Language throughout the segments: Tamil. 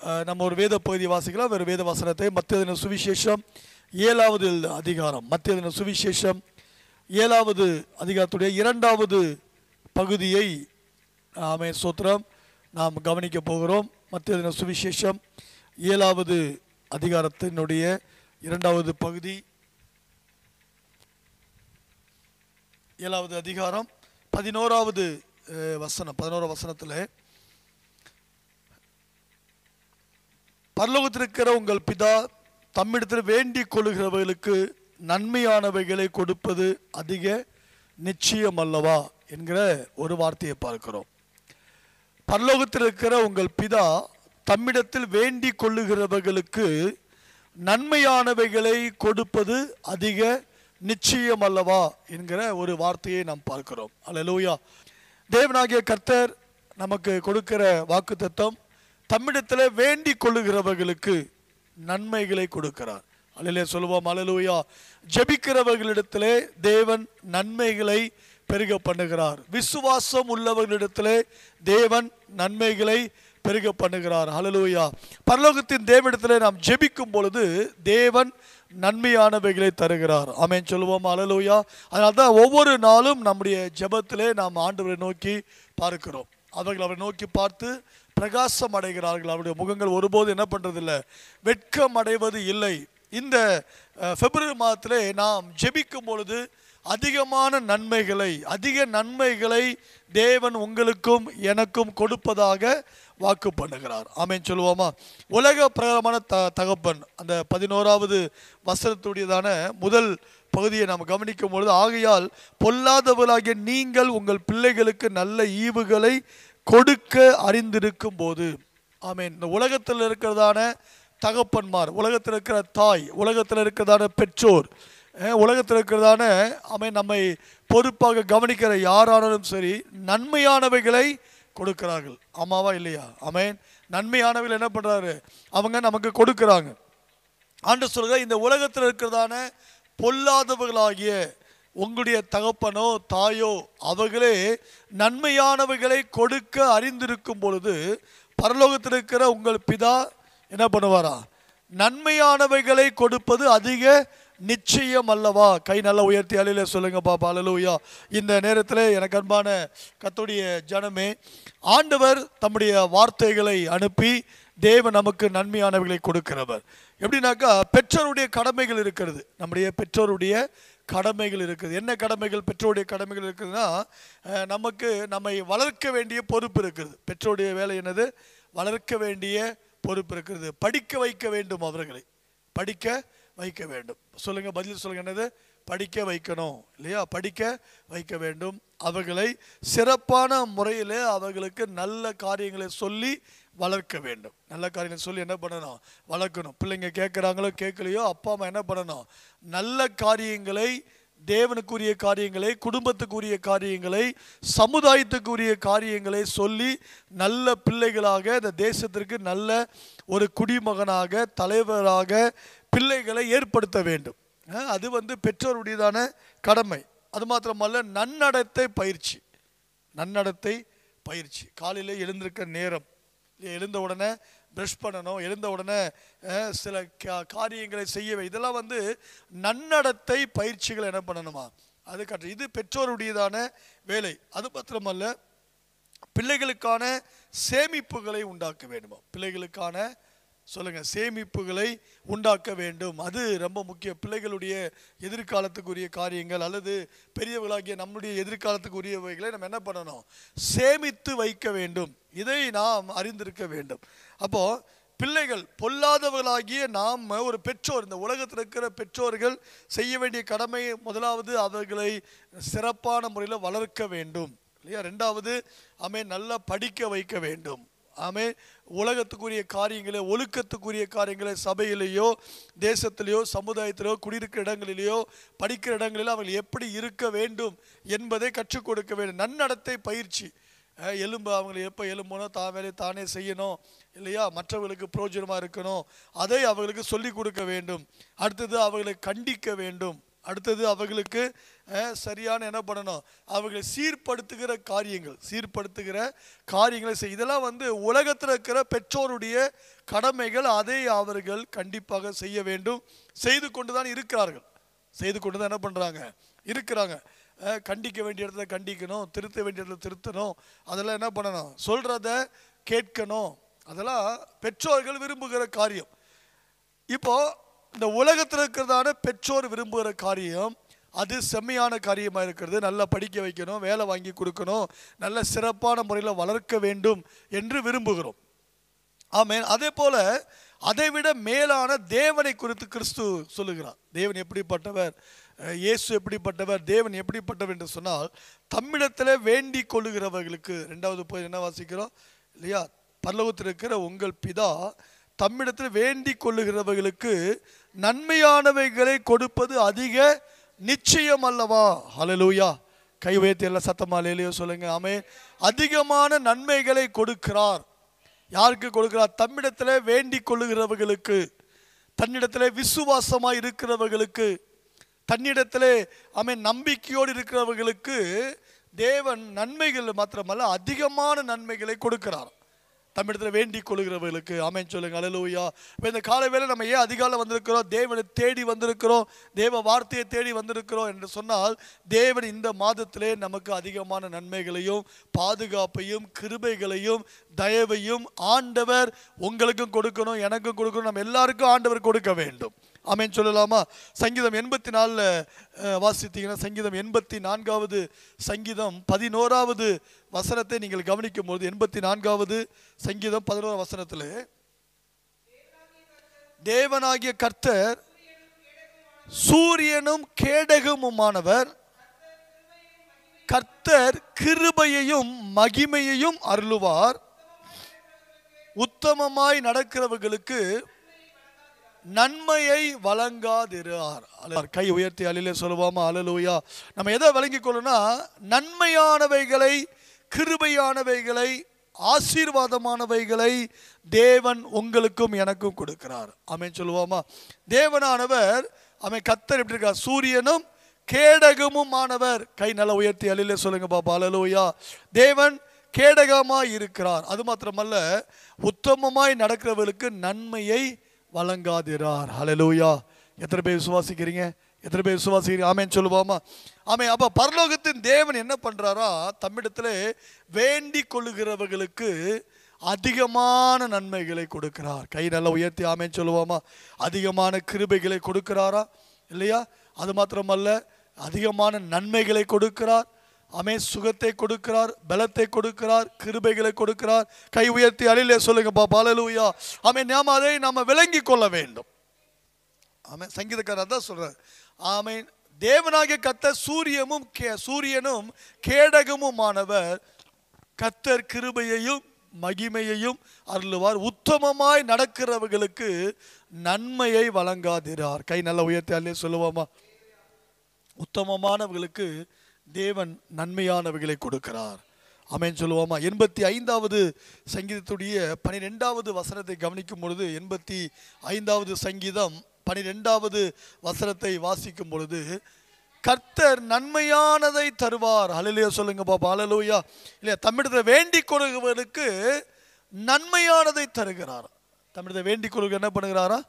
நம்ம ஒரு வேத பகுதி வாசிக்கலாம். வேறு வேத வசனத்தை மத்திய சுவிசேஷம் ஏழாவது அதிகாரம். மத்திய சுவிசேஷம் ஏழாவது அதிகாரத்துடைய இரண்டாவது பகுதியை ஆமே சோத்திரம் நாம் கவனிக்க போகிறோம். மத்திய சுவிசேஷம் ஏழாவது அதிகாரத்தினுடைய இரண்டாவது பகுதி. ஏழாவது அதிகாரம் பதினோராவது வசனம். பதினோரா வசனத்தில் பரலோகத்தில் இருக்கிற உங்கள் பிதா தம்மிடத்தில் வேண்டிக் கொள்ளுகிறவர்களுக்கு நன்மையானவைகளை கொடுப்பது அதிக நிச்சயம் அல்லவா என்கிற ஒரு வார்த்தையை பார்க்கிறோம். பரலோகத்தில் இருக்கிற உங்கள் பிதா தம்மிடத்தில் வேண்டிக் கொள்ளுகிறவர்களுக்கு நன்மையானவைகளை கொடுப்பது அதிக நிச்சயம் அல்லவா என்கிற ஒரு வார்த்தையை நாம் பார்க்கிறோம். அல்லேலூயா தேவனாகிய கர்த்தர் நமக்கு கொடுக்கிற வாக்குத்தத்தம் தம்மிடத்தில் வேண்டிக் கொள்ளுகிறவர்களுக்கு நன்மைகளை கொடுக்கிறார். அலிலே சொல்லுவோம் அல்லேலூயா. ஜெபிக்கிறவர்களிடத்திலே தேவன் நன்மைகளை பெருக பண்ணுகிறார். விசுவாசம் உள்ளவர்களிடத்திலே தேவன் நன்மைகளை பெருக பண்ணுகிறார். அலலுவையா பரலோகத்தின் தேவனிடத்திலே நாம் ஜெபிக்கும் பொழுது தேவன் நன்மையானவைகளை தருகிறார். அமைன் சொல்லுவோம் ஹalleluya அதனால தான் ஒவ்வொரு நாளும் நம்முடைய ஜெபத்திலே நாம் ஆண்டவரை நோக்கி பார்க்கிறோம். அவர்கள் அவரை நோக்கி பார்த்து பிரகாசம் அடைகிறார்கள் அவருடைய முகங்கள் ஒருபோது என்ன பண்ணுறதில்லை வெட்கம் அடைவது இல்லை. இந்த பிப்ரவரி மாதத்திலே நாம் ஜெபிக்கும் பொழுது அதிகமான நன்மைகளை அதிக நன்மைகளை தேவன் உங்களுக்கும் எனக்கும் கொடுப்பதாக வாக்கு பண்ணுகிறார். ஆமேன் சொல்லுவோமா? உலக பிரகாரமான த தகப்பன் அந்த பதினோராவது வசனத்துடையதான முதல் பகுதியை நாம் கவனிக்கும் பொழுது ஆகையால் பொல்லாதவர்களாகிய நீங்கள் உங்கள் பிள்ளைகளுக்கு நல்ல ஈவுகளை கொடுக்க அறிந்திருக்கும் போது ஆமீன். இந்த உலகத்தில் இருக்கிறதான தகப்பன்மார் உலகத்தில் இருக்கிற தாய் உலகத்தில் இருக்கிறதான பெற்றோர் உலகத்தில் இருக்கிறதான ஆமென் நம்மை பொறுப்பாக கவனிக்கிற யாரானாலும் சரி நன்மையானவைகளை கொடுக்கிறார்கள். ஆமாவா இல்லையா? ஆமென். நன்மையானவைகள் என்ன பண்ணுறாரு அவங்க நமக்கு கொடுக்குறாங்க. ஆண்டு சொல்கிற இந்த உலகத்தில் இருக்கிறதான பொல்லாதவர்களாகிய உங்களுடைய தகப்பனோ தாயோ அவர்களே நன்மையானவைகளை கொடுக்க அறிந்திருக்கும் பொழுது பரலோகத்தில் இருக்கிற உங்கள் பிதா என்ன பண்ணுவாரா? நன்மையானவைகளை கொடுப்பது அதிக நிச்சயம் அல்லவா? கை நல்லா உயர்த்தி அலையில சொல்லுங்க பாப்பா அலலூயா இந்த நேரத்தில் எனக்கு அன்பான கத்துடைய ஜனமே ஆண்டவர் தம்முடைய வார்த்தைகளை அனுப்பி தேவன் நமக்கு நன்மையானவைகளை கொடுக்கிறவர். எப்படின்னாக்கா பெற்றோருடைய கடமைகள் இருக்கிறது. நம்முடைய பெற்றோருடைய கடமைகள் இருக்குது. என்ன கடமைகள்? பெற்றோருடைய கடமைகள் இருக்குதுன்னா நமக்கு நம்மை வளர்க்க வேண்டிய பொறுப்பு இருக்குது. பெற்றோருடைய வேலை என்னது? வளர்க்க வேண்டிய பொறுப்பு இருக்கிறது படிக்க வைக்க வேண்டும் அவர்களை. படிக்க வைக்க வேண்டும். சொல்லுங்க பதில் சொல்லுங்க என்னது? படிக்க வைக்கணும் இல்லையா? படிக்க வைக்க வேண்டும். அவர்களை சிறப்பான முறையில் அவர்களுக்கு நல்ல காரியங்களை சொல்லி வளர்க்க வேண்டும். நல்ல காரியங்களை சொல்லி என்ன பண்ணணும்? வளர்க்கணும். பிள்ளைங்க கேட்குறாங்களோ கேட்கலையோ அப்பா அம்மா என்ன பண்ணணும்? நல்ல காரியங்களை தேவனுக்குரிய காரியங்களை குடும்பத்துக்குரிய காரியங்களை சமுதாயத்துக்குரிய காரியங்களை சொல்லி நல்ல பிள்ளைகளாக இந்த தேசத்திற்கு நல்ல ஒரு குடிமகனாக தலைவராக பிள்ளைகளை ஏற்படுத்த வேண்டும். அது வந்து பெற்றோருடையதான கடமை. அது மாத்திரமல்ல நன்னடத்தை பயிற்சி. நன்னடத்தை பயிற்சி. காலையில் எழுந்திருக்க நேரம். எழுந்த உடனே ப்ரஷ் பண்ணணும் எழுந்த உடனே சில கா- காரியங்களை செய்ய இதெல்லாம் வந்து நன்னடத்தை பயிற்சிகள் என்ன பண்ணணுமா? அது கற்று இது பெற்றோருடையதான வேலை. அது மாத்திரமல்ல பிள்ளைகளுக்கான சேமிப்புகளை உண்டாக்க வேண்டுமா? பிள்ளைகளுக்கான சொல்லுங்கள் சேமிப்புகளை உண்டாக்க வேண்டும். அது ரொம்ப முக்கிய பிள்ளைகளுடைய எதிர்காலத்துக்குரிய காரியங்கள் அல்லது பெரியவர்களாகிய நம்முடைய எதிர்காலத்துக்குரியவைகளை நம்ம என்ன பண்ணணும்? சேமித்து வைக்க வேண்டும். இதை நாம் அறிந்திருக்க வேண்டும். அப்போது பிள்ளைகள் பொல்லாதவர்களாகிய நாம் ஒரு பெற்றோர் இந்த உலகத்தில் இருக்கிற பெற்றோர்கள் செய்ய வேண்டிய கடமை முதலாவது அவர்களை சிறப்பான முறையில் வளர்க்க வேண்டும். இல்லையா? ரெண்டாவது அமை நல்லா படிக்க வைக்க வேண்டும். ஆமே உலகத்துக்குரிய காரியங்களை ஒழுக்கத்துக்குரிய காரியங்களை சபையிலேயோ தேசத்திலேயோ சமுதாயத்திலேயோ குடியிருக்கிற இடங்களிலேயோ படிக்கிற இடங்களிலோ அவர்கள் எப்படி இருக்க வேண்டும் என்பதை கற்றுக் கொடுக்க வேண்டும். நன்னடத்தை பயிற்சி. எலும்பு அவங்களை எப்போ எலும்பணும் தான் வேலையை தானே செய்யணும் இல்லையா? மற்றவர்களுக்கு பிரயோஜனமாக இருக்கணும். அதை அவர்களுக்கு சொல்லிக் கொடுக்க வேண்டும். அடுத்தது அவர்களை கண்டிக்க வேண்டும். அடுத்தது அவர்களுக்கு சரியான என்ன பண்ணணும்? அவர்களை சீர்படுத்துகிற காரியங்கள் சீர்படுத்துகிற காரியங்களை செய் இதெல்லாம் வந்து உலகத்தில் இருக்கிற பெற்றோருடைய கடமைகள் அதை அவர்கள் கண்டிப்பாக செய்ய வேண்டும். செய்து கொண்டு தான் இருக்கிறார்கள். செய்து கொண்டு தான் என்ன பண்ணுறாங்க இருக்கிறாங்க. கண்டிக்க வேண்டிய இடத்துல கண்டிக்கணும் திருத்த வேண்டிய இடத்துல திருத்தணும். அதெல்லாம் என்ன பண்ணணும்? சொல்கிறத கேட்கணும். அதெல்லாம் பெற்றோர்கள் விரும்புகிற காரியம். இப்போது இந்த உலகத்தில் இருக்கிறதான பெற்றோர் விரும்புகிற காரியம் அது செம்மையான காரியமாக இருக்கிறது. நல்லா படிக்க வைக்கணும் வேலை வாங்கி கொடுக்கணும் நல்ல சிறப்பான முறையில் வளர்க்க வேண்டும் என்று விரும்புகிறோம். ஆமேன். அதே போல் அதைவிட மேலான தேவனை குறித்து கிறிஸ்து சொல்லுகிறார். தேவன் எப்படிப்பட்டவர்? இயேசு எப்படிப்பட்டவர்? தேவன் எப்படிப்பட்டவர் என்று சொன்னால் தம்மிடத்தில் வேண்டிக் கொள்ளுகிறவர்களுக்கு ரெண்டாவது போய் என்ன வாசிக்கிறோம்? இல்லையா? பல்லவத்தில் இருக்கிற உங்கள் பிதா தம்மிடத்தில் வேண்டிக் கொள்ளுகிறவர்களுக்கு நன்மையானவைகளை கொடுப்பது அதிக நிச்சயம் அல்லவா? ஹலலூயா கை உயர்த்தி எல்லாம் சத்தமா இல்லையோ சொல்லுங்க. ஆமே அதிகமான நன்மைகளை கொடுக்கிறார். யாருக்கு கொடுக்கிறார்? தம்மிடத்தில் வேண்டிக் கொள்ளுகிறவர்களுக்கு தன்னிடத்தில் விசுவாசமாக இருக்கிறவர்களுக்கு தன்னிடத்தில் அவன் நம்பிக்கையோடு இருக்கிறவர்களுக்கு தேவன் நன்மைகள் மாத்திரமல்ல அதிகமான நன்மைகளை கொடுக்கிறார். தமிழத்தில் வேண்டிக் கொள்கிறவர்களுக்கு ஆமென் சொல்லுங்க. அலலூயா இப்போ இந்த காலை வேலை நம்ம ஏன் அதிகாலம் வந்திருக்கிறோம்? தேவனை தேடி வந்திருக்கிறோம். தேவ வார்த்தையை தேடி வந்திருக்கிறோம் என்று சொன்னால் தேவன் இந்த மாதத்திலே நமக்கு அதிகமான நன்மைகளையும் பாதுகாப்பையும் கிருபைகளையும் தயவையும் ஆண்டவர் உங்களுக்கும் கொடுக்கணும் எனக்கும் கொடுக்கணும். நம்ம எல்லாருக்கும் ஆண்டவர் கொடுக்க வேண்டும். ஆமென் சொல்லலாமா? சங்கீதம் எண்பத்தி நாலில் வாசித்தீங்கன்னா சங்கீதம் எண்பத்தி நான்காவது சங்கீதம் பதினோராவது வசனத்தை நீங்கள் கவனிக்கும் போது எண்பத்தி நான்காவது சங்கீதம் பதினோரா வசனத்தில் தேவனாகிய கர்த்தர் சூரியனும் கேடகமுமானவர் கர்த்தர் கிருபையையும் மகிமையையும் அருளுவார். உத்தமமாய் நடக்கிறவர்களுக்கு நன்மையை வழங்காதிரார் கை உயர்த்தி அலிலே சொல்லுவாமா? அலலூயா நம்ம எதை விளங்கிக் கொள்ளணும்னா நன்மையானவைகளை கிருபையானவைகளை ஆசீர்வாதமானவைகளை தேவன் உங்களுக்கும் எனக்கும் கொடுக்கிறார். அவன் சொல்லுவாமா? தேவனானவர் அவன் கத்தர் எப்படி இருக்கார்? சூரியனும் கேடகமும் ஆனவர். கை நல்லா உயர்த்தி அலிலே சொல்லுங்க பாப்பா. அலலூயா தேவன் கேடகமாய் இருக்கிறார். அது மாத்திரமல்ல உத்தமமாய் நடக்கிறவர்களுக்கு நன்மையை வழங்காதிரார். ஹலலூயா எத்தனை பேர் விசுவாசிக்கிறீங்க? எத்தனை பேர் விசுவாசிக்கிறீங்க? ஆமேன்னு சொல்லுவோமா? ஆமே அப்போ பரலோகத்தின் தேவன் என்ன பண்ணுறாரா தம்மிடத்தில் வேண்டிக் கொள்ளுகிறவர்களுக்கு அதிகமான நன்மைகளை கொடுக்கிறார். கை நல்லா உயர்த்தி ஆமென் சொல்லுவோமா? அதிகமான கிருபைகளை கொடுக்கிறாரா? இல்லையா? அது மாத்திரமல்ல அதிகமான நன்மைகளை கொடுக்கிறார். அமே சுகத்தை கொடுக்கிறார் பலத்தை கொடுக்கிறார் கிருபைகளை கொடுக்கிறார். கை உயர்த்தி அழிலே சொல்லுங்க பாப்பா. அலலூயா ஆமே நாம அதை நாம விளங்கி கொள்ள வேண்டும். ஆமே சங்கீதக்காரர் தான் சொல்றார். ஆமே தேவனாகிய கத்த சூரியமும் கே சூரியனும் கேடகமுமானவர். கத்தர் கிருபையையும் மகிமையையும் அருளுவார். உத்தமமாய் நடக்கிறவர்களுக்கு நன்மையை வழங்காதிரார். கை நல்ல உயர்த்தி அல்லே சொல்லுவோமா? உத்தமமானவர்களுக்கு தேவன் நன்மையானவைகளை கொடுக்கிறார். அமேன் சொல்லுவோமா? எண்பத்தி ஐந்தாவது சங்கீதத்துடைய பனிரெண்டாவது வசனத்தை கவனிக்கும் பொழுது எண்பத்தி ஐந்தாவது சங்கீதம் பனிரெண்டாவது வசனத்தை வாசிக்கும் பொழுது கர்த்தர் நன்மையானதை தருவார். அலலையா சொல்லுங்க பாப்பா அலலோயா இல்லையா தம்மிடத்தில் வேண்டிக் கொள்கிறவர்களுக்கு நன்மையானதை தருகிறார். தமிழத்தை வேண்டிக் கொள்கிற என்ன பண்ணுகிறாரா?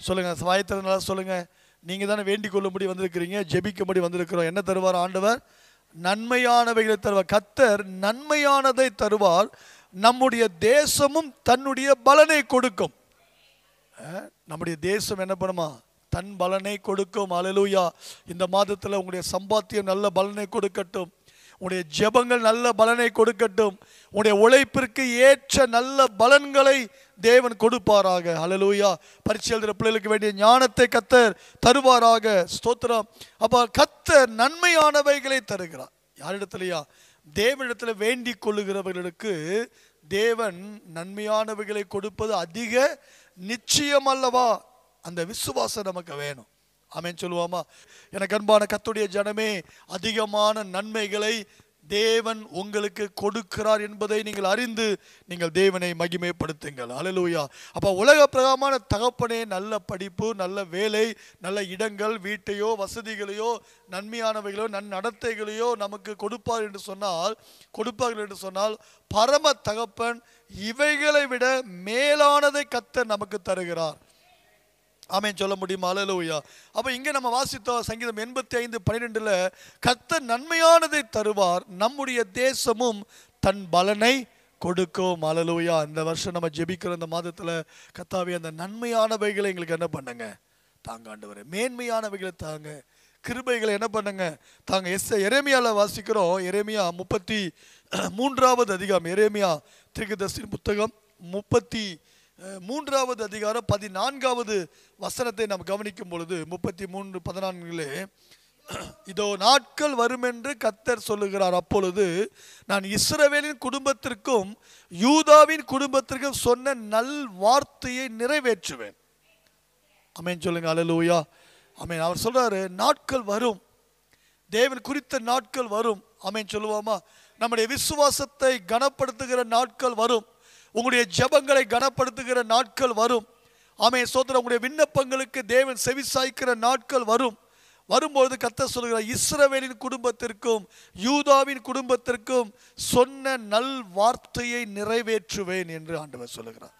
சொல்லுங்க வாயத்திறனால சொல்லுங்க. நீங்க தானே வேண்டிக் கொள்ளும்படி வந்திருக்கிறீங்க ஜெபிக்கும்படி வந்திருக்கிறோம். என்ன தருவார் ஆண்டவர்? நன்மையானவைகளை தருவார். கத்தர் நன்மையானதை தருவார். நம்முடைய தேசமும் தன்னுடைய பலனை கொடுக்கும். நம்முடைய தேசம் என்ன பண்ணுமா? தன் பலனை கொடுக்கும். அலலூயா இந்த மாதத்தில் உங்களுடைய சம்பாத்தியம் நல்ல பலனை கொடுக்கட்டும். உடைய ஜெபங்கள் நல்ல பலனை கொடுக்கட்டும். உடைய உழைப்பிற்கு ஏற்ற நல்ல பலன்களை தேவன் கொடுப்பாராக. அலலூயா பரீட்சை எழுதுகிற பிள்ளைகளுக்கு வேண்டிய ஞானத்தை கத்தர் தருவாராக. ஸ்தோத்திரம். அப்போ கத்தர் நன்மையானவைகளை தருகிறார். யாரிடத்துலையா? தேவனிடத்தில் வேண்டி கொள்ளுகிறவர்களுக்கு தேவன் நன்மையானவைகளை கொடுப்பது அதிக நிச்சயம் அல்லவா? அந்த விசுவாசம் நமக்கு வேணும். ஆமென் சொல்லுவாமா? எனக்கு அன்பான கத்துடைய ஜனமே அதிகமான நன்மைகளை தேவன் உங்களுக்கு கொடுக்கிறார் என்பதை நீங்கள் அறிந்து நீங்கள் தேவனை மகிமைப்படுத்துங்கள். அலலூயா அப்போ உலக பிரகாரமான தகப்பனே நல்ல படிப்பு நல்ல வேலை நல்ல இடங்கள் வீட்டையோ வசதிகளையோ நன்மையானவைகளோ நன்னடத்தைகளையோ நமக்கு கொடுப்பார் என்று சொன்னால் கொடுப்பார்கள் என்று சொன்னால் பரம தகப்பன் இவைகளை விட மேலானதை கத்த நமக்கு தருகிறார். ஆமேன் சொல்ல முடியுமா. அலலூயா அப்போ இங்கே நம்ம வாசித்தோம் சங்கீதம் எண்பத்தி ஐந்து பன்னிரெண்டில் கத்த நன்மையானதை தருவார் நம்முடைய தேசமும் தன் பலனை கொடுக்கும். அலலூயா இந்த வருஷம் நம்ம ஜெபிக்கிற இந்த மாதத்தில் கத்தாவே அந்த நன்மையானவைகளை எங்களுக்கு என்ன பண்ணுங்க? தாங்க ஆண்டவரே. மேன்மையானவைகளை தாங்க. கிருபைகளை என்ன பண்ணுங்க? தாங்க எஸ் எரேமியாவில் வாசிக்கிறோம். எரேமியா முப்பத்தி மூன்றாவது அதிகாரம். எரேமியா திருக்கதர்சின் புத்தகம் முப்பத்தி மூன்றாவது அதிகாரம் பதினான்காவது வசனத்தை நாம் கவனிக்கும் பொழுது முப்பத்தி மூன்று பதினான்கிலே இதோ நாட்கள் வரும் என்று கத்தர் சொல்லுகிறார். அப்பொழுது நான் இஸ்ரவேலின் குடும்பத்திற்கும் யூதாவின் குடும்பத்திற்கும் சொன்ன நல் வார்த்தையை நிறைவேற்றுவேன். அமேன் சொல்லுங்க அலலூயா அமேன் அவர் சொல்றாரு நாட்கள் வரும். தேவன் குறித்த நாட்கள் வரும். அமேன் சொல்லுவோமா? நம்முடைய விசுவாசத்தை கனப்படுத்துகிற நாட்கள் வரும். உங்களுடைய ஜெபங்களை கனப்படுத்துகிற நாட்கள் வரும். ஆமே சோதர உங்களுடைய விண்ணப்பங்களுக்கு தேவன் செவி சாய்க்கிற நாட்கள் வரும். வரும்பொழுது கத்த சொல்கிறார் இஸ்ரவேலின் குடும்பத்திற்கும் யூதாவின் குடும்பத்திற்கும் சொன்ன நல் வார்த்தையை நிறைவேற்றுவேன் என்று ஆண்டவர் சொல்லுகிறார்.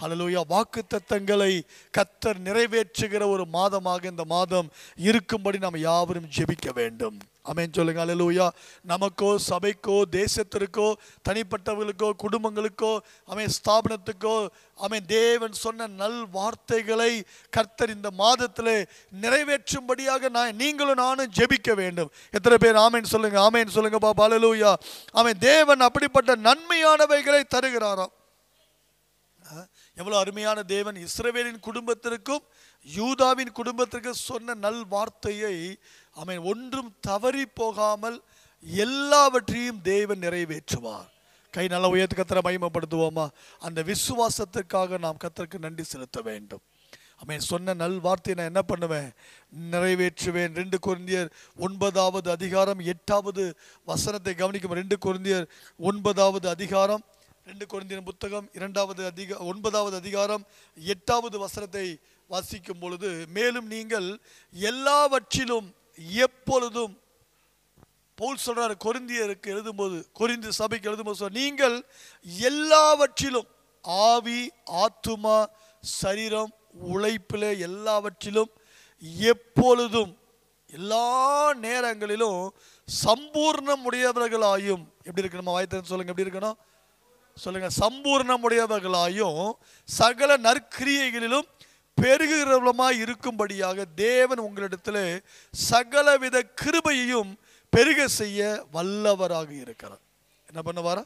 அலலூயா வாக்கு தத்தங்களை கத்தர் நிறைவேற்றுகிற ஒரு மாதமாக இந்த மாதம் இருக்கும்படி நாம் யாவரும் ஜெபிக்க வேண்டும். ஆமென் சொல்லுங்க அலலூயா நமக்கோ சபைக்கோ தேசத்திற்கோ தனிப்பட்டவர்களுக்கோ குடும்பங்களுக்கோ அமேன் ஸ்தாபனத்துக்கோ அமேன் தேவன் சொன்ன நல் வார்த்தைகளை கர்த்தர் இந்த மாதத்தில் நிறைவேற்றும்படியாக நான் நீங்களும் நானும் ஜெபிக்க வேண்டும். எத்தனை பேர் ஆமேன் சொல்லுங்க ஆமேன் சொல்லுங்க பாப்பா ஹalleluya. ஆமென் தேவன் அப்படிப்பட்ட நன்மையானவைகளை தருகிறாராம். எவ்வளோ அருமையான தேவன் இஸ்ரவேலின் குடும்பத்திற்கும் யூதாவின் குடும்பத்திற்கும் சொன்ன நல் வார்த்தையை அவன் ஒன்றும் தவறி போகாமல் எல்லாவற்றையும் தேவன் நிறைவேற்றுவார். கை நல்ல உயர்த்து கத்திர மயமப்படுத்துவோமா அந்த விசுவாசத்துக்காக நாம் கத்தருக்கு நன்றி செலுத்த வேண்டும். அவன் சொன்ன நல் வார்த்தையை நான் என்ன பண்ணுவேன்? நிறைவேற்றுவேன். ரெண்டு குருந்தியர் ஒன்பதாவது அதிகாரம் எட்டாவது வசனத்தை கவனிக்கும் ரெண்டு குருந்தியர் ஒன்பதாவது அதிகாரம் ரெண்டு குழந்தையின் புத்தகம் இரண்டாவது அதிக ஒன்பதாவது அதிகாரம் எட்டாவது வசனத்தை வாசிக்கும் பொழுது மேலும் நீங்கள் எல்லாவற்றிலும் எப்பொழுதும் பவுல் சொல்றாரு கொரிந்தியருக்கு எழுதும்போது கொரிந்து சபைக்கு எழுதும்போது சொல்றார், நீங்கள் எல்லாவற்றிலும் ஆவி ஆத்துமா சரீரம் உழைப்பில் எல்லாவற்றிலும் எப்பொழுதும் எல்லா நேரங்களிலும் சம்பூர்ணம் உடையவர்களாயும் எப்படி இருக்கு நம்ம வாய்த்தன்னு சொல்லுங்க எப்படி இருக்கணும்? சொல்லுங்க சம்பூர்ணமுடையவர்களாயும் சகல நற்கிரியைகளிலும் பெருகிறவளமாக இருக்கும்படியாக தேவன் உங்களிடத்தில் சகலவித கிருபையையும் பெருக செய்ய வல்லவராக இருக்கிறார். என்ன பண்ணுவாரா?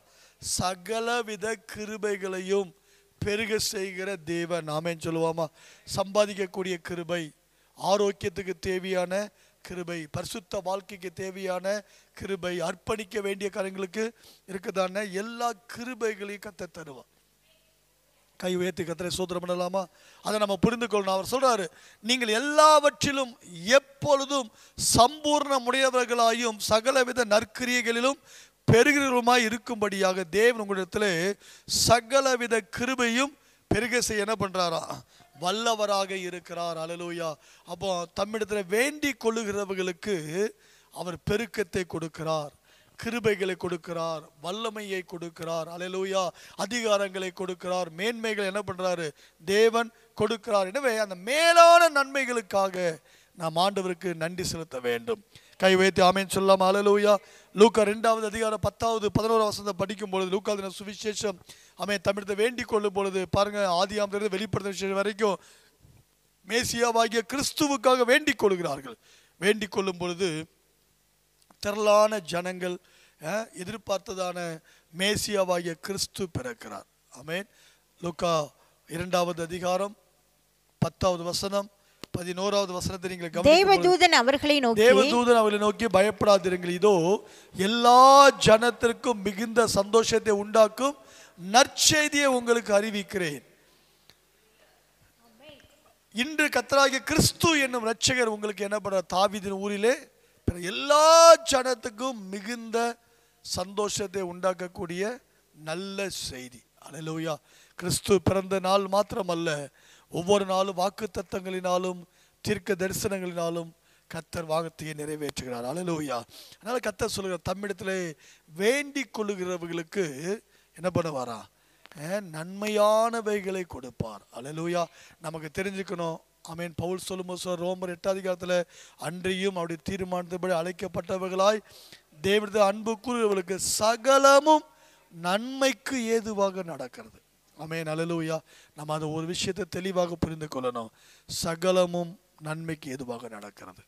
சகலவித கிருபைகளையும் பெருக செய்கிற தேவன். நாமேன்னு சொல்லுவாமா? சம்பாதிக்கக்கூடிய கிருபை ஆரோக்கியத்துக்கு தேவையான கிருபை பரிசுத்த வாழ்க்கைக்கு தேவையான கிருபை அர்ப்பணிக்க வேண்டிய காரியங்களுக்கு இருக்குதான? எல்லா கிருபைகளையும் கத்த தருவான் கை உயர்த்தி கத்தரை சோதனை பண்ணலாமா? அதை நம்ம புரிந்து கொள்ளணும் அவர் சொல்கிறாரு நீங்கள் எல்லாவற்றிலும் எப்பொழுதும் சம்பூர்ணமுடையவர்களாயும் சகலவித நற்கிரியைகளிலும் பெருகிறவருமாய் இருக்கும்படியாக தேவன் உங்களிடத்தில் சகலவித கிருபையும் பெருக செய்ய என்ன பண்றாரா? வல்லவராக இருக்கிறார். அலலூயா அப்போ தம்மிடத்தில் வேண்டிக் கொள்ளுகிறவர்களுக்கு அவர் பெருக்கத்தை கொடுக்கிறார். கிருபைகளை கொடுக்கிறார் வல்லமையை கொடுக்கிறார் அலலூயா அதிகாரங்களை கொடுக்கிறார் மேன்மைகள் என்ன பண்ணுறாரு தேவன் கொடுக்கிறார். எனவே அந்த மேலான நன்மைகளுக்காக நாம் ஆண்டவருக்கு நன்றி செலுத்த வேண்டும். கை வைத்து ஆமேன் சொல்லாம அலலூயா லூக்கா ரெண்டாவது அதிகாரம் பத்தாவது பதினோரு வசந்த படிக்கும் பொழுது லூக்கா தின சுவிசேஷம் அவன் தமிழத்தை வேண்டிக் கொள்ளும் பொழுது பாருங்க ஆதி ஆமத்திலிருந்து வெளிப்படுத்த விஷயம் வரைக்கும் மேசியாவாகிய கிறிஸ்துவுக்காக வேண்டிக் கொள்கிறார்கள். வேண்டிக் கொள்ளும் பொழுது திரளான ஜனங்கள் எதிர்பார்த்ததான மேசியாவாகிய கிறிஸ்து பிறக்கிறார். ஆமென். லூக்கா இரண்டாவது அதிகாரம் பத்தாவது வசனம் பதினோராவது வசனத்தை நீங்கள் தேவதூதன் அவர்களை நோக்கி தேவதூதன் அவர்களை நோக்கி பயப்படாதிருங்கள். இதோ எல்லா ஜனத்திற்கும் மிகுந்த சந்தோஷத்தை உண்டாக்கும் நற்செய்தியை உங்களுக்கு அறிவிக்கிறேன். இன்று கத்தராகிய கிறிஸ்து என்னும் இரட்சகர் உங்களுக்கு என்ன பண்ற தாவீதின் ஊரிலே பிற எல்லா ஜனத்துக்கும் மிகுந்த சந்தோஷத்தை உண்டாக்கக்கூடிய நல்ல செய்தி. அல்லேலூயா கிறிஸ்து பிறந்த நாள் மாத்திரமல்ல ஒவ்வொரு நாளும் வாக்கு தத்தங்களினாலும் தீர்க்க தரிசனங்களினாலும் கத்தர் வாகத்தையை நிறைவேற்றுகிறார். அலலூயா அதனால் கத்தர் சொல்லுகிறார் தம்மிடத்திலே வேண்டி கொள்ளுகிறவர்களுக்கு என்ன பண்ணுவாரா? நன்மையானவைகளை கொடுப்பார். அலலூயா நமக்கு தெரிஞ்சுக்கணும். ஆமென். பவுல் சொல்லும்போது சொல்ற ரோமர் எட்டாம் காலத்தில் அன்றையும் அவருடைய தீர்மானத்தின்படி அழைக்கப்பட்டவர்களாய் தேவனது அன்பு கூறுகிறவர்களுக்கு சகலமும் நன்மைக்கு ஏதுவாக நடக்கிறது. ஆமென். நல்லலூயா நம்ம அதை ஒரு விஷயத்தை தெளிவாக புரிந்து கொள்ளணும். சகலமும் நன்மைக்கு ஏதுவாக நடக்கிறது.